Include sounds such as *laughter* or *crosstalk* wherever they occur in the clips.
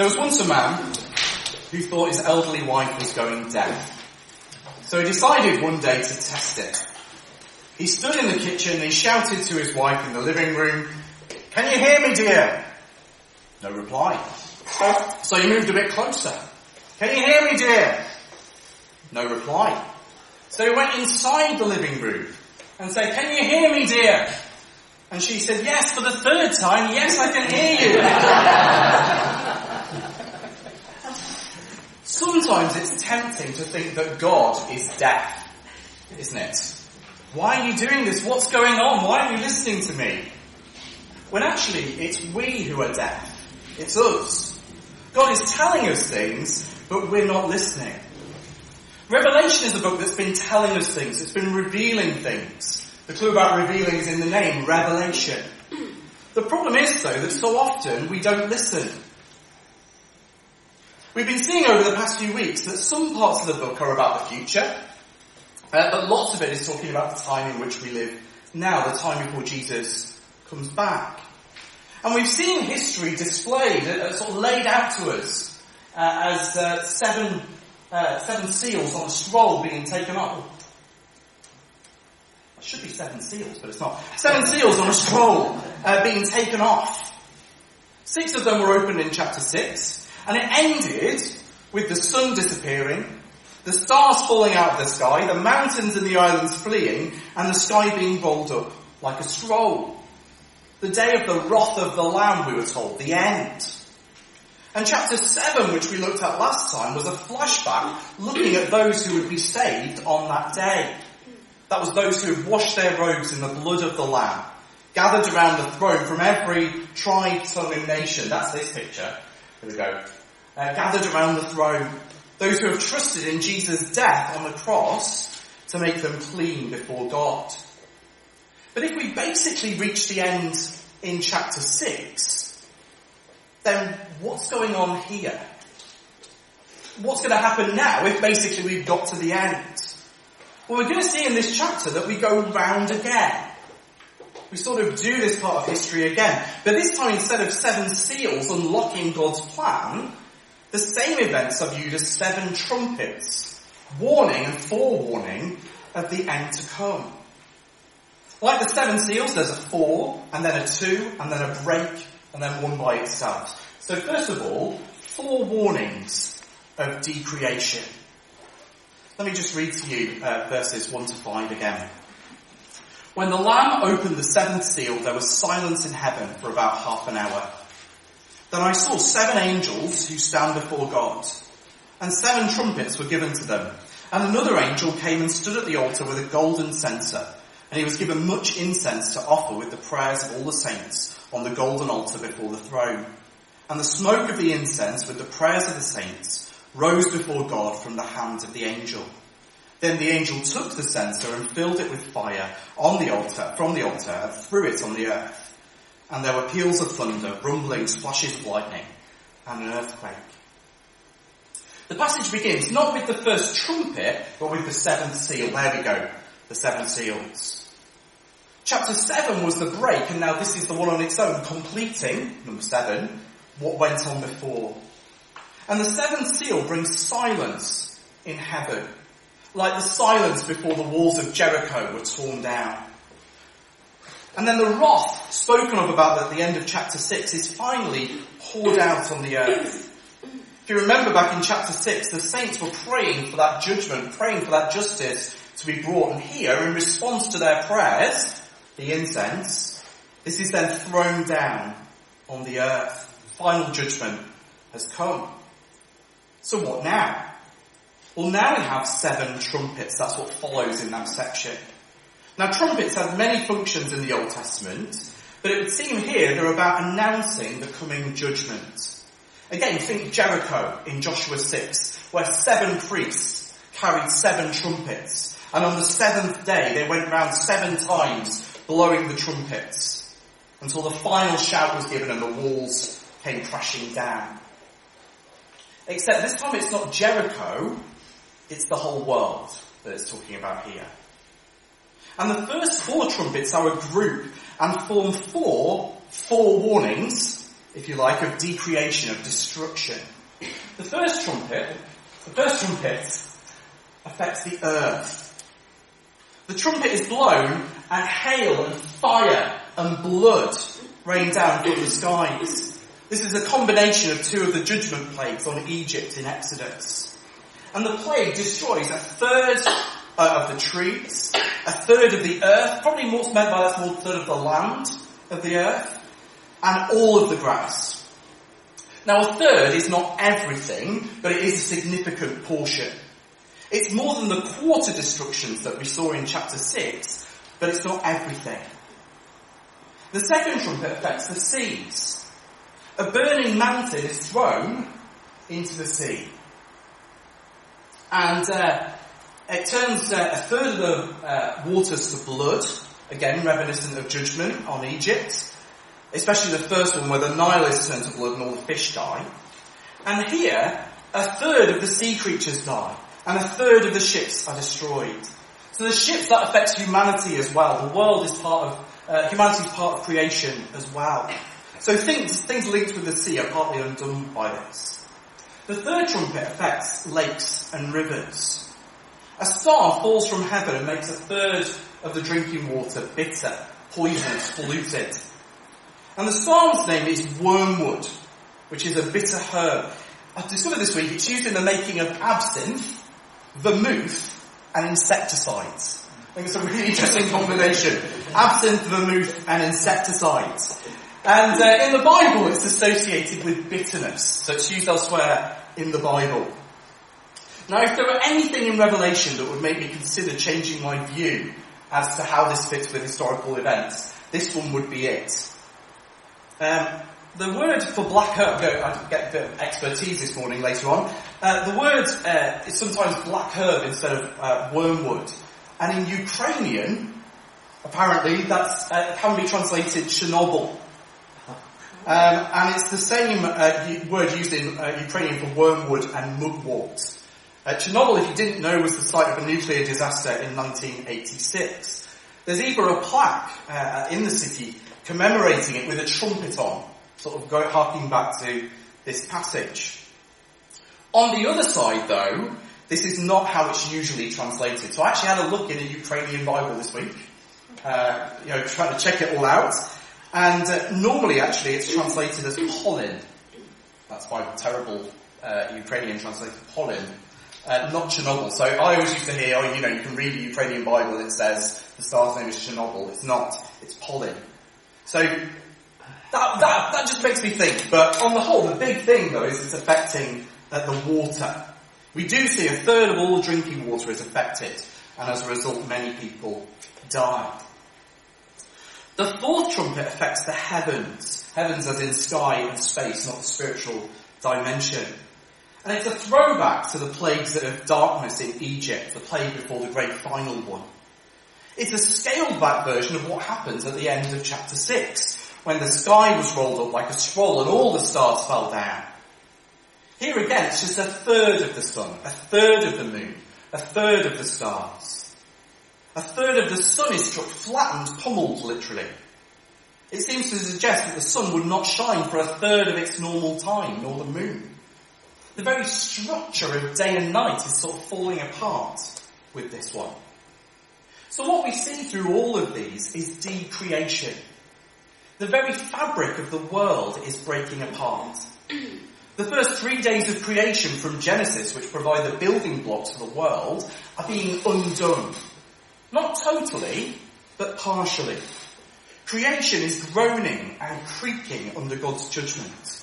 There was once a man who thought his elderly wife was going deaf. So he decided one day to test it. He stood in the kitchen and he shouted to his wife in the living room, Can you hear me dear? No reply. So he moved a bit closer. Can you hear me dear? No reply. So he went inside the living room and said, Can you hear me dear? And she said, Yes, for the third time, yes, I can hear you. *laughs* Sometimes it's tempting to think that God is deaf, isn't it? Why are you doing this? What's going on? Why aren't you listening to me? When actually, it's we who are deaf. It's us. God is telling us things, but we're not listening. Revelation is a book that's been telling us things. It's been revealing things. The clue about revealing is in the name, revelation. The problem is, though, that so often we don't listen. We've been seeing over the past few weeks that some parts of the book are about the future, uh, but lots of it is talking about the time in which we live now, the time before Jesus comes back. And we've seen history displayed, uh, sort of laid out to us, uh, as uh, seven, uh, seven seals on a scroll being taken off. It should be seven seals, but it's not. Seven seals on a scroll uh, being taken off. Six of them were opened in chapter six, and it ended with the sun disappearing, the stars falling out of the sky, the mountains and the islands fleeing, and the sky being rolled up like a scroll. The day of the wrath of the Lamb, we were told, the end. And chapter 7, which we looked at last time, was a flashback looking at those who would be saved on that day. That was those who had washed their robes in the blood of the Lamb, gathered around the throne from every tribe, tongue and nation. That's this picture. Here we go. Uh, gathered around the throne. Those who have trusted in Jesus' death on the cross to make them clean before God. But if we basically reach the end in chapter 6, then what's going on here? What's going to happen now if basically we've got to the end? Well, we're going to see in this chapter that we go round again. We sort of do this part of history again. But this time, instead of seven seals unlocking God's plan, the same events are viewed as seven trumpets, warning and forewarning of the end to come. Like the seven seals, there's a four, and then a two, and then a break, and then one by itself. So first of all, four warnings of decreation. Let me just read to you uh, verses 1 to 5 again. When the Lamb opened the seventh seal, there was silence in heaven for about half an hour. Then I saw seven angels who stand before God, and seven trumpets were given to them. And another angel came and stood at the altar with a golden censer, and he was given much incense to offer with the prayers of all the saints on the golden altar before the throne. And the smoke of the incense with the prayers of the saints rose before God from the hand of the angel. Then the angel took the censer and filled it with fire on the altar, from the altar, and threw it on the earth. And there were peals of thunder, rumblings, flashes of lightning, and an earthquake. The passage begins not with the first trumpet, but with the seventh seal. There we go. The seven seals. Chapter 7 was the break, and now this is the one on its own, completing, number 7, what went on before. And the seventh seal brings silence in heaven, like the silence before the walls of Jericho were torn down. And then the wrath spoken of about at the end of chapter 6 is finally poured out on the earth. If you remember back in chapter 6, the saints were praying for that judgment, praying for that justice to be brought. And here, in response to their prayers, the incense, this is then thrown down on the earth. Final judgment has come. So what now? Well, now we have seven trumpets. That's what follows in that section. Now, trumpets had many functions in the Old Testament, but it would seem here they're about announcing the coming judgment. Again, think Jericho in Joshua 6, where seven priests carried seven trumpets, and on the seventh day they went round seven times blowing the trumpets until the final shout was given and the walls came crashing down. Except this time it's not Jericho, it's the whole world that it's talking about here. And the first four trumpets are a group and form four, four warnings if you like, of decreation, of destruction. The first trumpet, the first trumpet affects the earth. The trumpet is blown and hail and fire and blood rain down from the skies. This is a combination of two of the judgment plagues on Egypt in Exodus. And the plague destroys a third uh, of the trees, a third of the earth, probably more meant by that more third of the land of the earth, and all of the grass. Now a third is not everything, but it is a significant portion. It's more than the quarter destructions that we saw in chapter 6, but it's not everything. The second trumpet affects the seas. A burning mountain is thrown into the sea. And uh, it turns uh, a third of the uh, waters to blood, again reminiscent of judgment on Egypt, especially the first one where the Nile is turned to blood and all the fish die. And here, a third of the sea creatures die, and a third of the ships are destroyed. So the ships that affects humanity as well. The world is part of, uh, humanity is part of creation as well. So things, things linked with the sea are partly undone by this. The third trumpet affects lakes and rivers. A star falls from heaven and makes a third of the drinking water bitter, poisonous, polluted. And the star's name is wormwood, which is a bitter herb. I've discovered this week it's used in the making of absinthe, vermouth, and insecticides. I think it's a really interesting combination. Absinthe, vermouth, and insecticides. And uh, in the Bible, it's associated with bitterness. So it's used elsewhere in the Bible. Now, if there were anything in Revelation that would make me consider changing my view as to how this fits with historical events, this one would be it. Um, the word for black herb, I get a bit of expertise this morning later on. Uh, the word uh, is sometimes black herb instead of uh, wormwood. And in Ukrainian, apparently, that uh, can be translated Chernobyl. Um, and it's the same uh, word used in uh, Ukrainian for wormwood and mugwort. Uh, Chernobyl, if you didn't know, was the site of a nuclear disaster in 1986. There's even a plaque uh, in the city commemorating it with a trumpet on, sort of go, harking back to this passage. On the other side, though, this is not how it's usually translated. So I actually had a look in a Ukrainian Bible this week, uh, you know, trying to check it all out. And uh, normally, actually, it's translated as Polin. That's my terrible uh, Ukrainian translation, Polin uh, not Chernobyl. So I always used to hear, oh, you know, you can read the Ukrainian Bible it says the star's name is Chernobyl. It's not. It's Polin. So that, that, that just makes me think. But on the whole, the big thing though is it's affecting uh, the water. We do see a third of all drinking water is affected, and as a result, many people die. The fourth trumpet affects the heavens. Heavens as in sky and space, not the spiritual dimension. And it's a throwback to the plagues of darkness in Egypt, the plague before the great final one. It's a scaled back version of what happens at the end of chapter 6, when the sky was rolled up like a scroll and all the stars fell down. Here again, it's just a third of the sun, a third of the moon, a third of the stars. A third of the sun is struck flattened, pummeled literally. It seems to suggest that the sun would not shine for a third of its normal time, nor the moon. The very structure of day and night is sort of falling apart with this one. So what we see through all of these is decreation. The very fabric of the world is breaking apart. *clears throat* The first three days of creation from Genesis, which provide the building blocks for the world, are being undone. Not totally, but partially. Creation is groaning and creaking under God's judgment.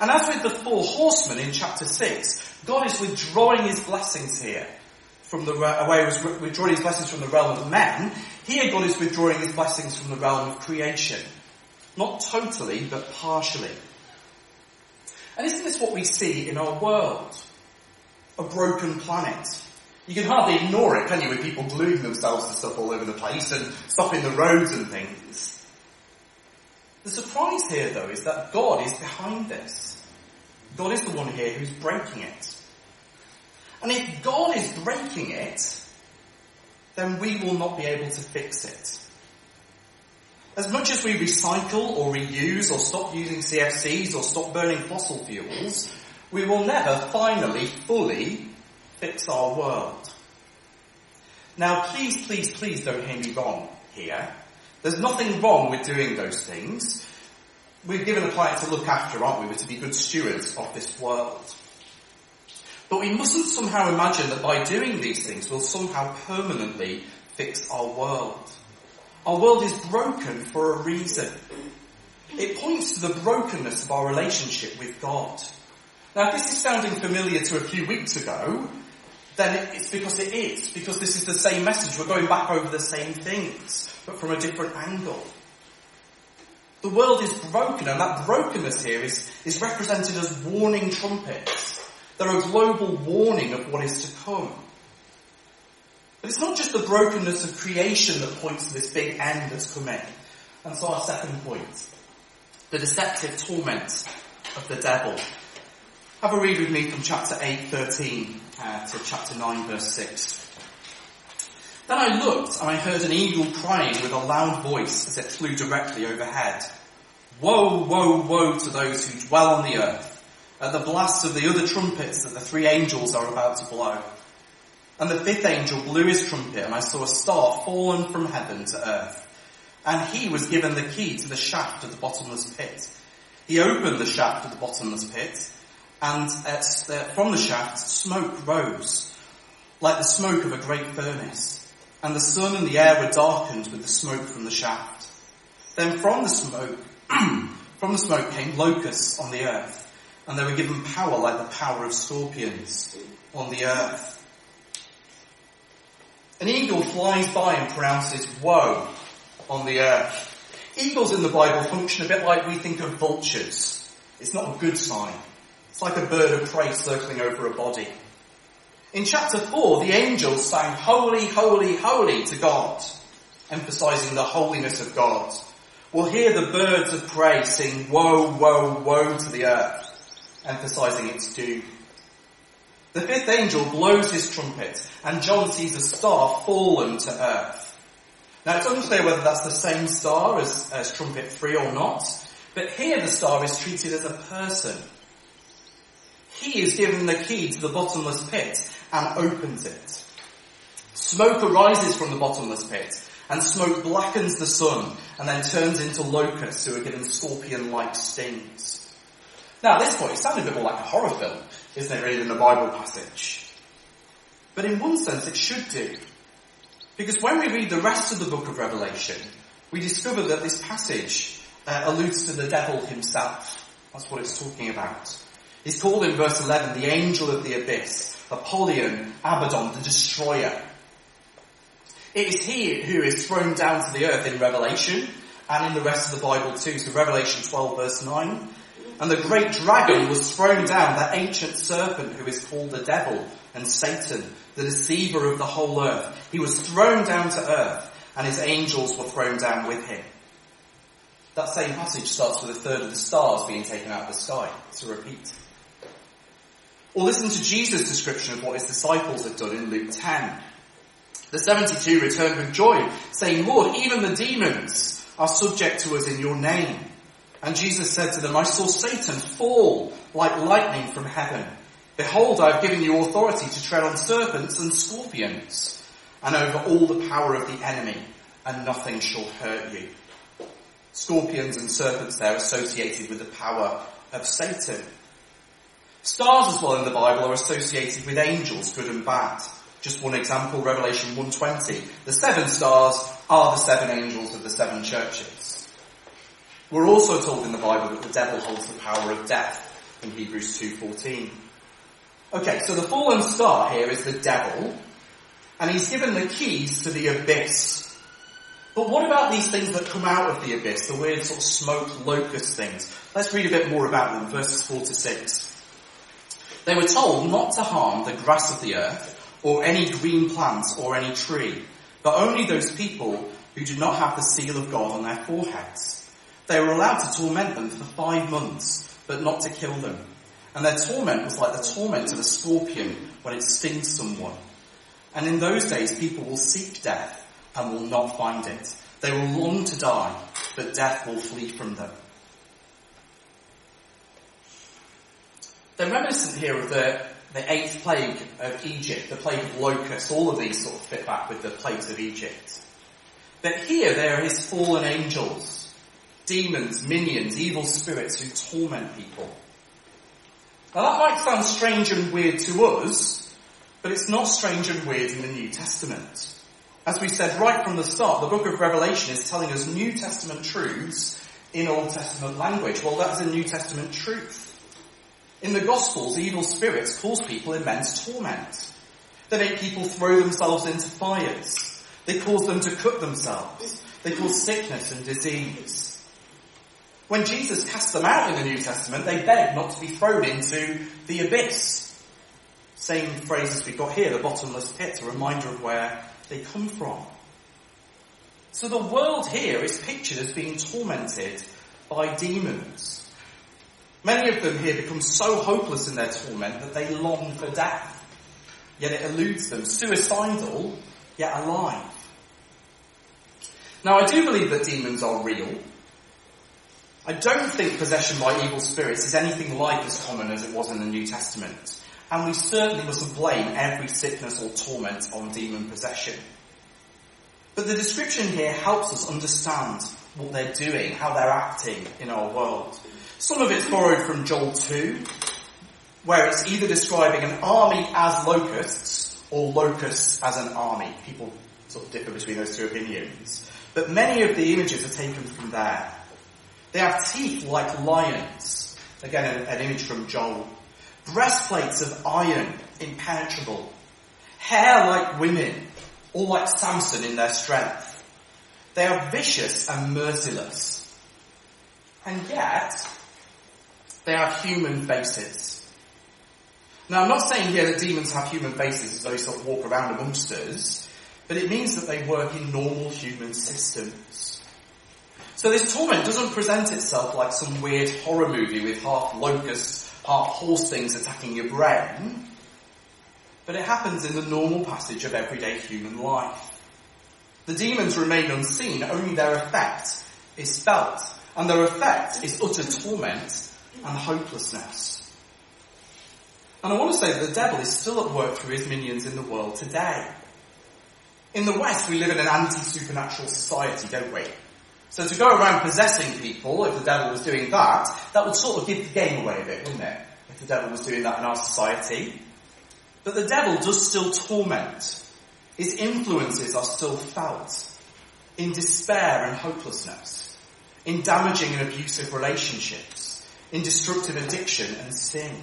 And as with the four horsemen in chapter 6, God is withdrawing his blessings here from the, away was withdrawing his blessings from the realm of men. Here God is withdrawing his blessings from the realm of creation. Not totally, but partially. And isn't this what we see in our world? A broken planet. You can hardly ignore it, can you, with people gluing themselves to stuff all over the place and stopping the roads and things. The surprise here, though, is that God is behind this. God is the one here who's breaking it. And if God is breaking it, then we will not be able to fix it. As much as we recycle or reuse or stop using CFCs or stop burning fossil fuels, we will never finally fully fix our world. Now please, please, please don't hear me wrong here. There's nothing wrong with doing those things. We're given a planet to look after, aren't we? We're to be good stewards of this world. But we mustn't somehow imagine that by doing these things we'll somehow permanently fix our world. Our world is broken for a reason. It points to the brokenness of our relationship with God. Now if this is sounding familiar to a few weeks ago, then it's because it is, because this is the same message. We're going back over the same things, but from a different angle. The world is broken, and that brokenness here is, is represented as warning trumpets. They're a global warning of what is to come. But it's not just the brokenness of creation that points to this big end that's coming. And so our second point, the deceptive torment of the devil. Have a read with me from chapter 8, 13 uh, to chapter 9, verse 6. Then I looked and I heard an eagle crying with a loud voice as it flew directly overhead. Woe, woe, woe to those who dwell on the earth at the blast of the other trumpets that the three angels are about to blow. And the fifth angel blew his trumpet and I saw a star fallen from heaven to earth. And he was given the key to the shaft of the bottomless pit. He opened the shaft of the bottomless pit and from the shaft smoke rose like the smoke of a great furnace. And the sun and the air were darkened with the smoke from the shaft. Then from the smoke, *clears throat* from the smoke came locusts on the earth and they were given power like the power of scorpions on the earth. An eagle flies by and pronounces woe on the earth. Eagles in the Bible function a bit like we think of vultures. It's not a good sign. It's like a bird of prey circling over a body. In chapter 4, the angels sang holy, holy, holy to God, emphasizing the holiness of God. We'll hear the birds of prey sing woe, woe, woe to the earth emphasizing its doom. The fifth angel blows his trumpet and John sees a star fallen to earth. Now it's unclear whether that's the same star as, as trumpet three or not, but here the star is treated as a person. He is given the key to the bottomless pit and opens it. Smoke arises from the bottomless pit and smoke blackens the sun and then turns into locusts who are given scorpion-like stings. Now at this point, it sounds a bit more like a horror film, isn't it, really, than a Bible passage? But in one sense, it should do. Because when we read the rest of the book of Revelation, we discover that this passage uh, alludes to the devil himself. That's what it's talking about. He's called in verse 11 the angel of the abyss, Apollyon, Abaddon, the destroyer. It is he who is thrown down to the earth in Revelation and in the rest of the Bible too. So Revelation 12 verse 9, and the great dragon was thrown down, that ancient serpent who is called the devil and Satan, the deceiver of the whole earth. He was thrown down to earth and his angels were thrown down with him. That same passage starts with a third of the stars being taken out of the sky. It's a repeat. Or listen to Jesus' description of what his disciples had done in Luke 10. The 72 returned with joy, saying, Lord, even the demons are subject to us in your name. And Jesus said to them, I saw Satan fall like lightning from heaven. Behold, I have given you authority to tread on serpents and scorpions and over all the power of the enemy and nothing shall hurt you. Scorpions and serpents there associated with the power of Satan. Stars as well in the Bible are associated with angels, good and bad. Just one example, Revelation 120. The seven stars are the seven angels of the seven churches. We're also told in the Bible that the devil holds the power of death in Hebrews 2.14. Okay, so the fallen star here is the devil, and he's given the keys to the abyss. But what about these things that come out of the abyss, the weird sort of smoke locust things? Let's read a bit more about them, verses 4 to 6. They were told not to harm the grass of the earth, or any green plants, or any tree, but only those people who do not have the seal of God on their foreheads. They were allowed to torment them for five months, but not to kill them. And their torment was like the torment of a scorpion when it stings someone. And in those days, people will seek death and will not find it. They will long to die, but death will flee from them. They're reminiscent here of the, the eighth plague of Egypt, the plague of locusts. All of these sort of fit back with the plagues of Egypt. But here there is fallen angels, demons, minions, evil spirits who torment people. Now that might sound strange and weird to us, but it's not strange and weird in the New Testament. As we said right from the start, the book of Revelation is telling us New Testament truths in Old Testament language. Well, that's a New Testament truth. In the Gospels, evil spirits cause people immense torment. They make people throw themselves into fires. They cause them to cut themselves. They cause sickness and disease. When Jesus cast them out in the New Testament, they begged not to be thrown into the abyss. Same phrase as we got here, the bottomless pit, a reminder of where they come from. So the world here is pictured as being tormented by demons. Many of them here become so hopeless in their torment that they long for death. Yet it eludes them, suicidal, yet alive. Now I do believe that demons are real. I don't think possession by evil spirits is anything like as common as it was in the New Testament. And we certainly mustn't blame every sickness or torment on demon possession. But the description here helps us understand what they're doing, how they're acting in our world. Some of it's borrowed from Joel 2, where it's either describing an army as locusts or locusts as an army. People sort of differ between those two opinions. But many of the images are taken from there. They have teeth like lions. Again, an, an image from Joel. Breastplates of iron, impenetrable. Hair like women, all like Samson in their strength. They are vicious and merciless. And yet, they have human faces. Now I'm not saying here that demons have human faces as they sort of walk around amongst us, but it means that they work in normal human systems. So this torment doesn't present itself like some weird horror movie with half locusts, half horse things attacking your brain, but it happens in the normal passage of everyday human life. The demons remain unseen, only their effect is felt, and their effect is utter torment and hopelessness. And I want to say that the devil is still at work through his minions in the world today. In the West, we live in an anti-supernatural society, don't we? So to go around possessing people, if the devil was doing that, that would sort of give the game away a bit, wouldn't it? If the devil was doing that in our society. But the devil does still torment. His influences are still felt in despair and hopelessness, in damaging and abusive relationships, in destructive addiction and sin.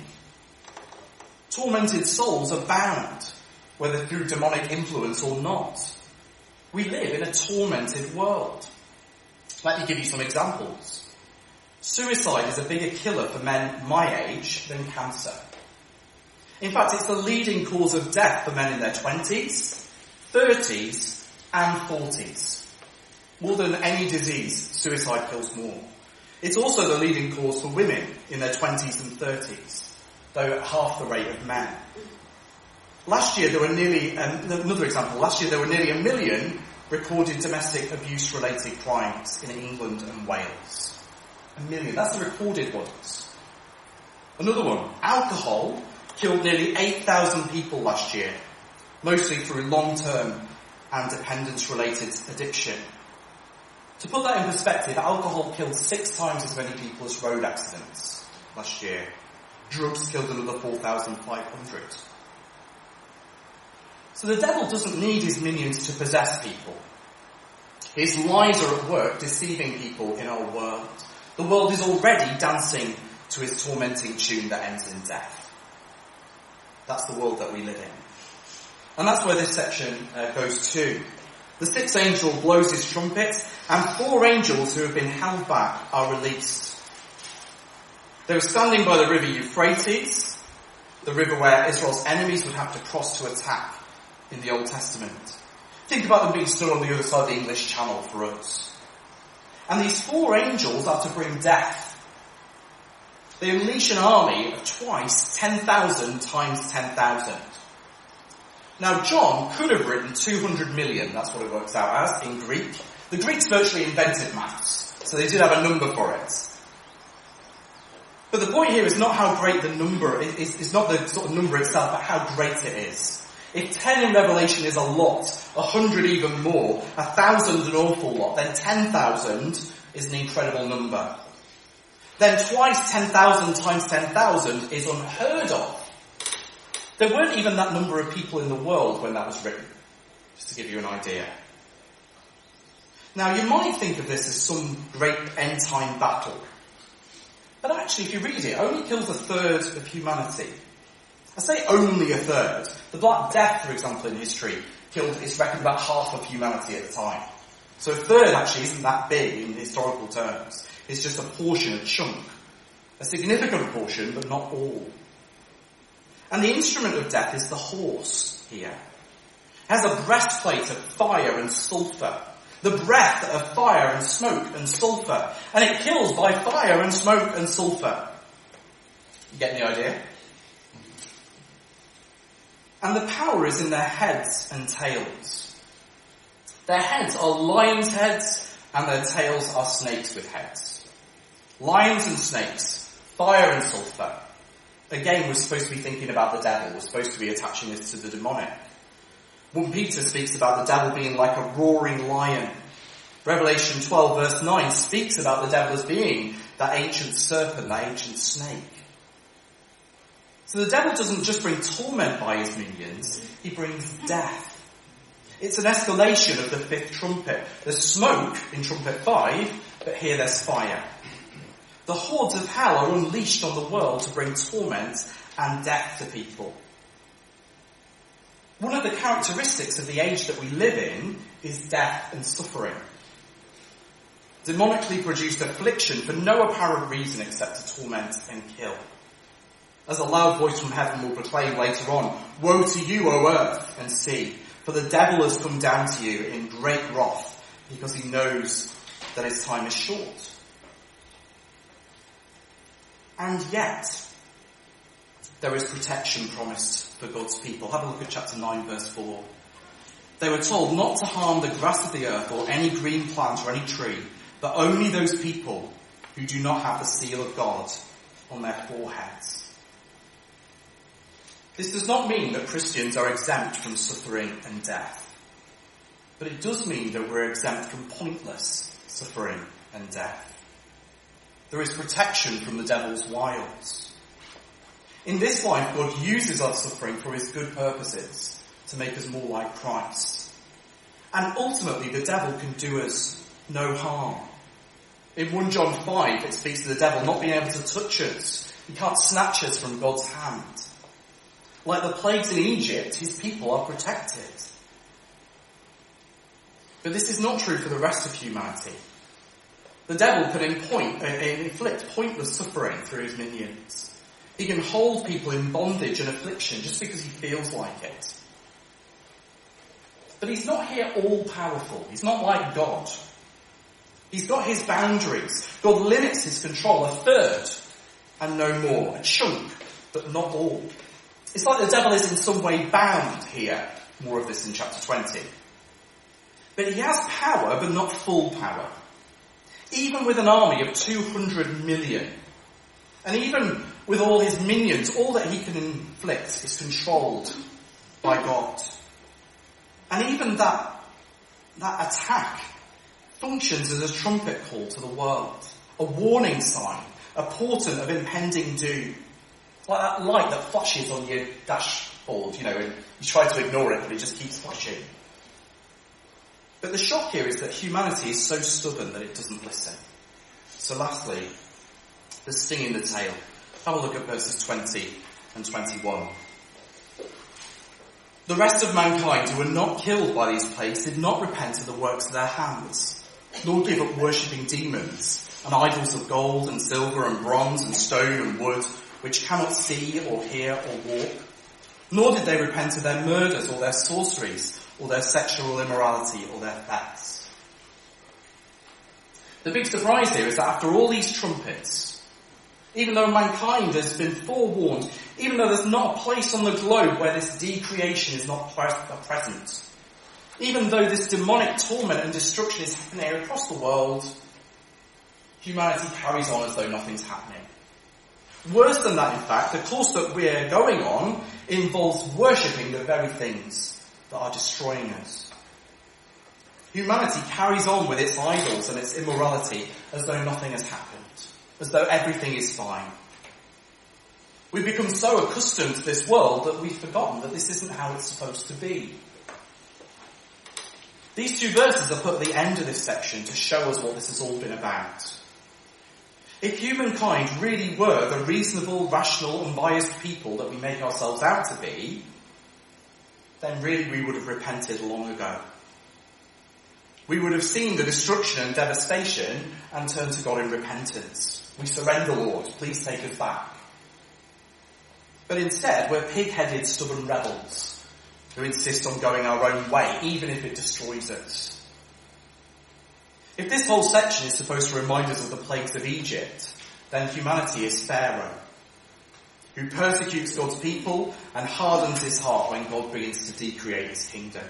Tormented souls are bound, whether through demonic influence or not. We live in a tormented world. Let me give you some examples. Suicide is a bigger killer for men my age than cancer. In fact, it's the leading cause of death for men in their 20s, 30s, and 40s. More than any disease, suicide kills more. It's also the leading cause for women in their 20s and 30s, though at half the rate of men. Last year there were nearly, um, another example, last year there were nearly a million recorded domestic abuse related crimes in England and Wales. A million. That's the recorded ones. Another one. Alcohol killed nearly 8,000 people last year, mostly through long-term and dependence-related addiction. To put that in perspective, alcohol killed six times as many people as road accidents last year. Drugs killed another 4,500. So the devil doesn't need his minions to possess people. His lies are at work deceiving people in our world. The world is already dancing to his tormenting tune that ends in death. That's the world that we live in. And that's where this section uh, goes to. The sixth angel blows his trumpet, and four angels who have been held back are released. They were standing by the river Euphrates, the river where Israel's enemies would have to cross to attack in the Old Testament. Think about them being stood on the other side of the English Channel for us. And these four angels are to bring death they unleash an army of twice 10,000 times 10,000. Now John could have written 200 million, that's what it works out as in Greek, The Greeks virtually invented maths, so they did have a number for it. But the point here is not how great the number is, is not the sort of number itself, but how great it is. If 10 in Revelation is a lot, a hundred even more, a thousand an awful lot, then 10,000 is an incredible number. Then twice 10,000 times 10,000 is unheard of. There weren't even that number of people in the world when that was written, just to give you an idea. Now you might think of this as some great end time battle. But actually if you read it, it only kills a third of humanity. I say only a third. The Black Death, for example, in history, killed, it's reckoned about half of humanity at the time. So a third actually isn't that big in historical terms. It's just a portion, a chunk. A significant portion, but not all. And the instrument of death is the horse here. It has a breastplate of fire and sulfur. The breath of fire and smoke and sulfur. And it kills by fire and smoke and sulfur. You get the idea? And the power is in their heads and tails. Their heads are lions' heads and their tails are snakes with heads. Lions and snakes, fire and sulfur. Again, we're supposed to be thinking about the devil. We're supposed to be attaching this to the demonic. 1 Peter speaks about the devil being like a roaring lion. Revelation 12 verse 9 speaks about the devil as being that ancient serpent, that ancient snake. So the devil doesn't just bring torment by his minions, he brings death. It's an escalation of the fifth trumpet. There's smoke in trumpet five, but here there's fire. The hordes of hell are unleashed on the world to bring torment and death to people. One of the characteristics of the age that we live in is death and suffering. Demonically produced affliction for no apparent reason except to torment and kill. As a loud voice from heaven will proclaim later on, Woe to you, O earth and sea, for the devil has come down to you in great wrath because he knows that his time is short. And yet, there is protection promised for God's people. Have a look at chapter 9 verse 4. They were told not to harm the grass of the earth or any green plant or any tree, but only those people who do not have the seal of God on their foreheads. This does not mean that Christians are exempt from suffering and death. But it does mean that we're exempt from pointless suffering and death. There is protection from the devil's wiles. In this life, God uses our suffering for his good purposes to make us more like Christ. And ultimately, the devil can do us no harm. In 1 John 5, it speaks to the devil not being able to touch us. He can't snatch us from God's hand. Like the plagues in Egypt, his people are protected. But this is not true for the rest of humanity. The devil can uh, inflict pointless suffering through his minions. He can hold people in bondage and affliction just because he feels like it. But he's not here all powerful. He's not like God. He's got his boundaries. God limits his control a third and no more. A chunk, but not all. It's like the devil is in some way bound here. More of this in chapter 20. But he has power, but not full power. Even with an army of 200 million, and even with all his minions, all that he can inflict is controlled by God. And even that, that attack functions as a trumpet call to the world, a warning sign, a portent of impending doom. Like that light that flashes on your dashboard, you know, and you try to ignore it, but it just keeps flashing. But the shock here is that humanity is so stubborn that it doesn't listen. So lastly, the sting in the tail. Have a look at verses 20 and 21. The rest of mankind who were not killed by these plagues did not repent of the works of their hands, nor give up worshipping demons and idols of gold and silver and bronze and stone and wood which cannot see or hear or walk. Nor did they repent of their murders or their sorceries or their sexual immorality or their thefts. The big surprise here is that after all these trumpets, even though mankind has been forewarned, even though there's not a place on the globe where this decreation is not present, Even though this demonic torment and destruction is happening across the world, humanity carries on as though nothing's happening. Worse than that, in fact, the course that we're going on involves worshipping the very things that are destroying us. Humanity carries on with its idols and its immorality as though nothing has happened, as though everything is fine. We've become so accustomed to this world that we've forgotten that this isn't how it's supposed to be. These two verses are put at the end of this section to show us what this has all been about. If humankind really were the reasonable, rational, unbiased people that we make ourselves out to be, then really we would have repented long ago. We would have seen the destruction and devastation and turned to God in repentance. We surrender, Lord. Please take us back. But instead, we're pig-headed, stubborn rebels who insist on going our own way, even if it destroys us. If this whole section is supposed to remind us of the plagues of Egypt, then humanity is Pharaoh, who persecutes God's people and hardens his heart when God begins to decreate his kingdom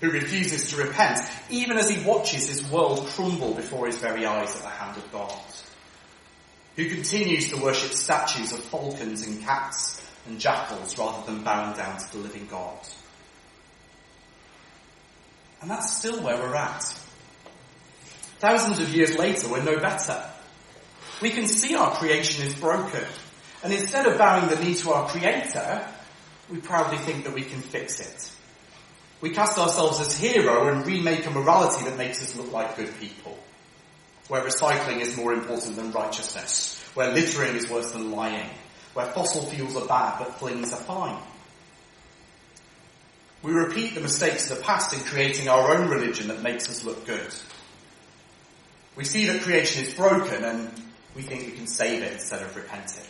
who refuses to repent, even as he watches his world crumble before his very eyes at the hand of God, who continues to worship statues of falcons and cats and jackals rather than bowing down to the living God. And that's still where we're at. Thousands of years later, we're no better. We can see our creation is broken. And instead of bowing the knee to our creator, we proudly think that we can fix it. We cast ourselves as hero and remake a morality that makes us look like good people. Where recycling is more important than righteousness. Where littering is worse than lying. Where fossil fuels are bad but flings are fine. We repeat the mistakes of the past in creating our own religion that makes us look good. We see that creation is broken and we think we can save it instead of repenting.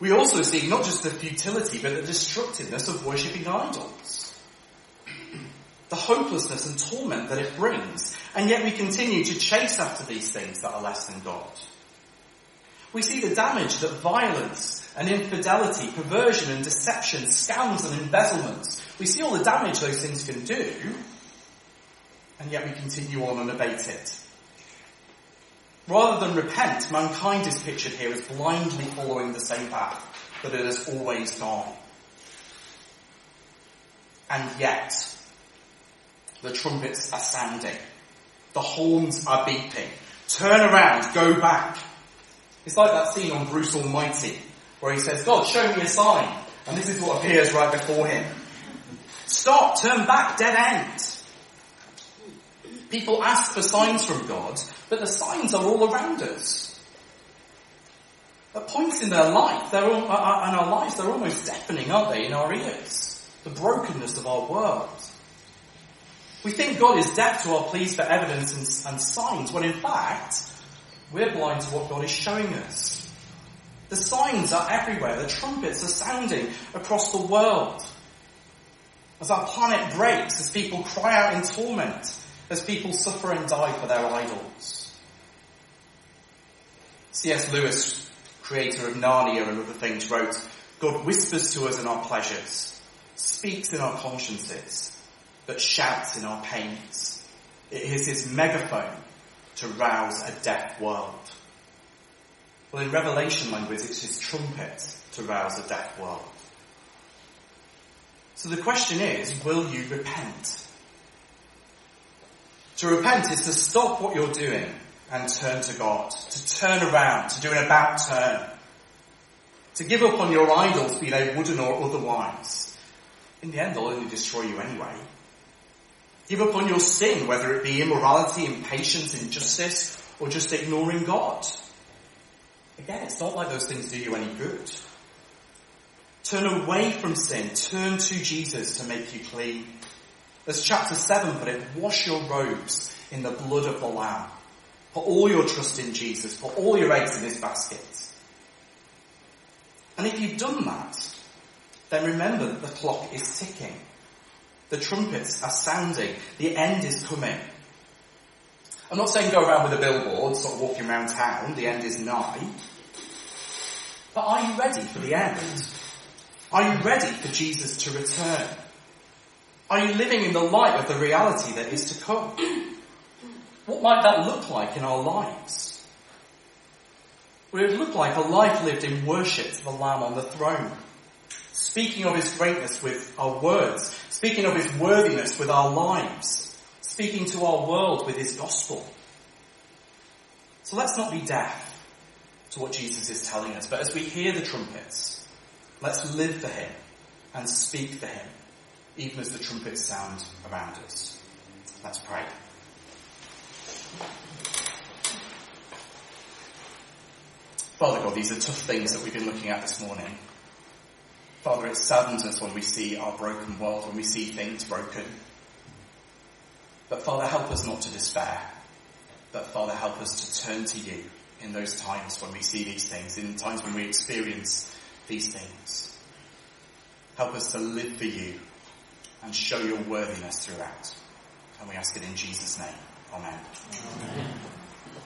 We also see not just the futility but the destructiveness of worshipping idols *clears throat* the hopelessness and torment that it brings, and yet we continue to chase after these things that are less than God. We see the damage that violence and infidelity, perversion and deception, scams and embezzlements, we see all the damage those things can do, and yet we continue on unabated. Rather than repent, mankind is pictured here as blindly following the same path that it has always gone. And yet, the trumpets are sounding. The horns are beeping. Turn around, go back. It's like that scene on Bruce Almighty where he says, God, show me a sign. And this is what appears right before him. Stop, turn back, dead end. People ask for signs from God, but the signs are all around us. At points in their life, they're all, uh, uh in our lives, they're almost deafening, aren't they, in our ears? The brokenness of our world. We think God is deaf to our pleas for evidence and, and signs, when in fact, we're blind to what God is showing us. The signs are everywhere. The trumpets are sounding across the world. As our planet breaks, as people cry out in torment, as people suffer and die for their idols. C.S. Lewis, creator of Narnia and other things, wrote, God whispers to us in our pleasures, speaks in our consciences, but shouts in our pains. It is his megaphone to rouse a deaf world. Well, in Revelation language, it's his trumpet to rouse a deaf world. So the question is, will you repent? To repent is to stop what you're doing and turn to God. To turn around, to do an about turn. To give up on your idols, be they wooden or otherwise. In the end, they'll only destroy you anyway. Give up on your sin, whether it be immorality, impatience, injustice, or just ignoring God. Again, it's not like those things do you any good. Turn away from sin. Turn to Jesus to make you clean. As chapter 7 put it, wash your robes in the blood of the Lamb. Put all your trust in Jesus. Put all your eggs in his basket. And if you've done that, then remember that the clock is ticking. The trumpets are sounding. The end is coming. I'm not saying go around with a billboard, sort of walking around town. The end is nigh. But are you ready for the end? Are you ready for Jesus to return? Are you living in the light of the reality that is to come? *clears throat* What might that look like in our lives? Would it look like a life lived in worship to the Lamb on the throne? Speaking of His greatness with our words, speaking of His worthiness with our lives, speaking to our world with His gospel. So let's not be deaf to what Jesus is telling us, but as we hear the trumpets, let's live for Him and speak for Him, even as the trumpets sound around us. Let's pray. Father God, these are tough things that we've been looking at this morning. Father, it saddens us when we see our broken world, when we see things broken. But Father, help us not to despair. But Father, help us to turn to you in those times when we see these things, in times when we experience these things. Help us to live for you and show your worthiness throughout. And we ask it in Jesus' name. Amen. Amen.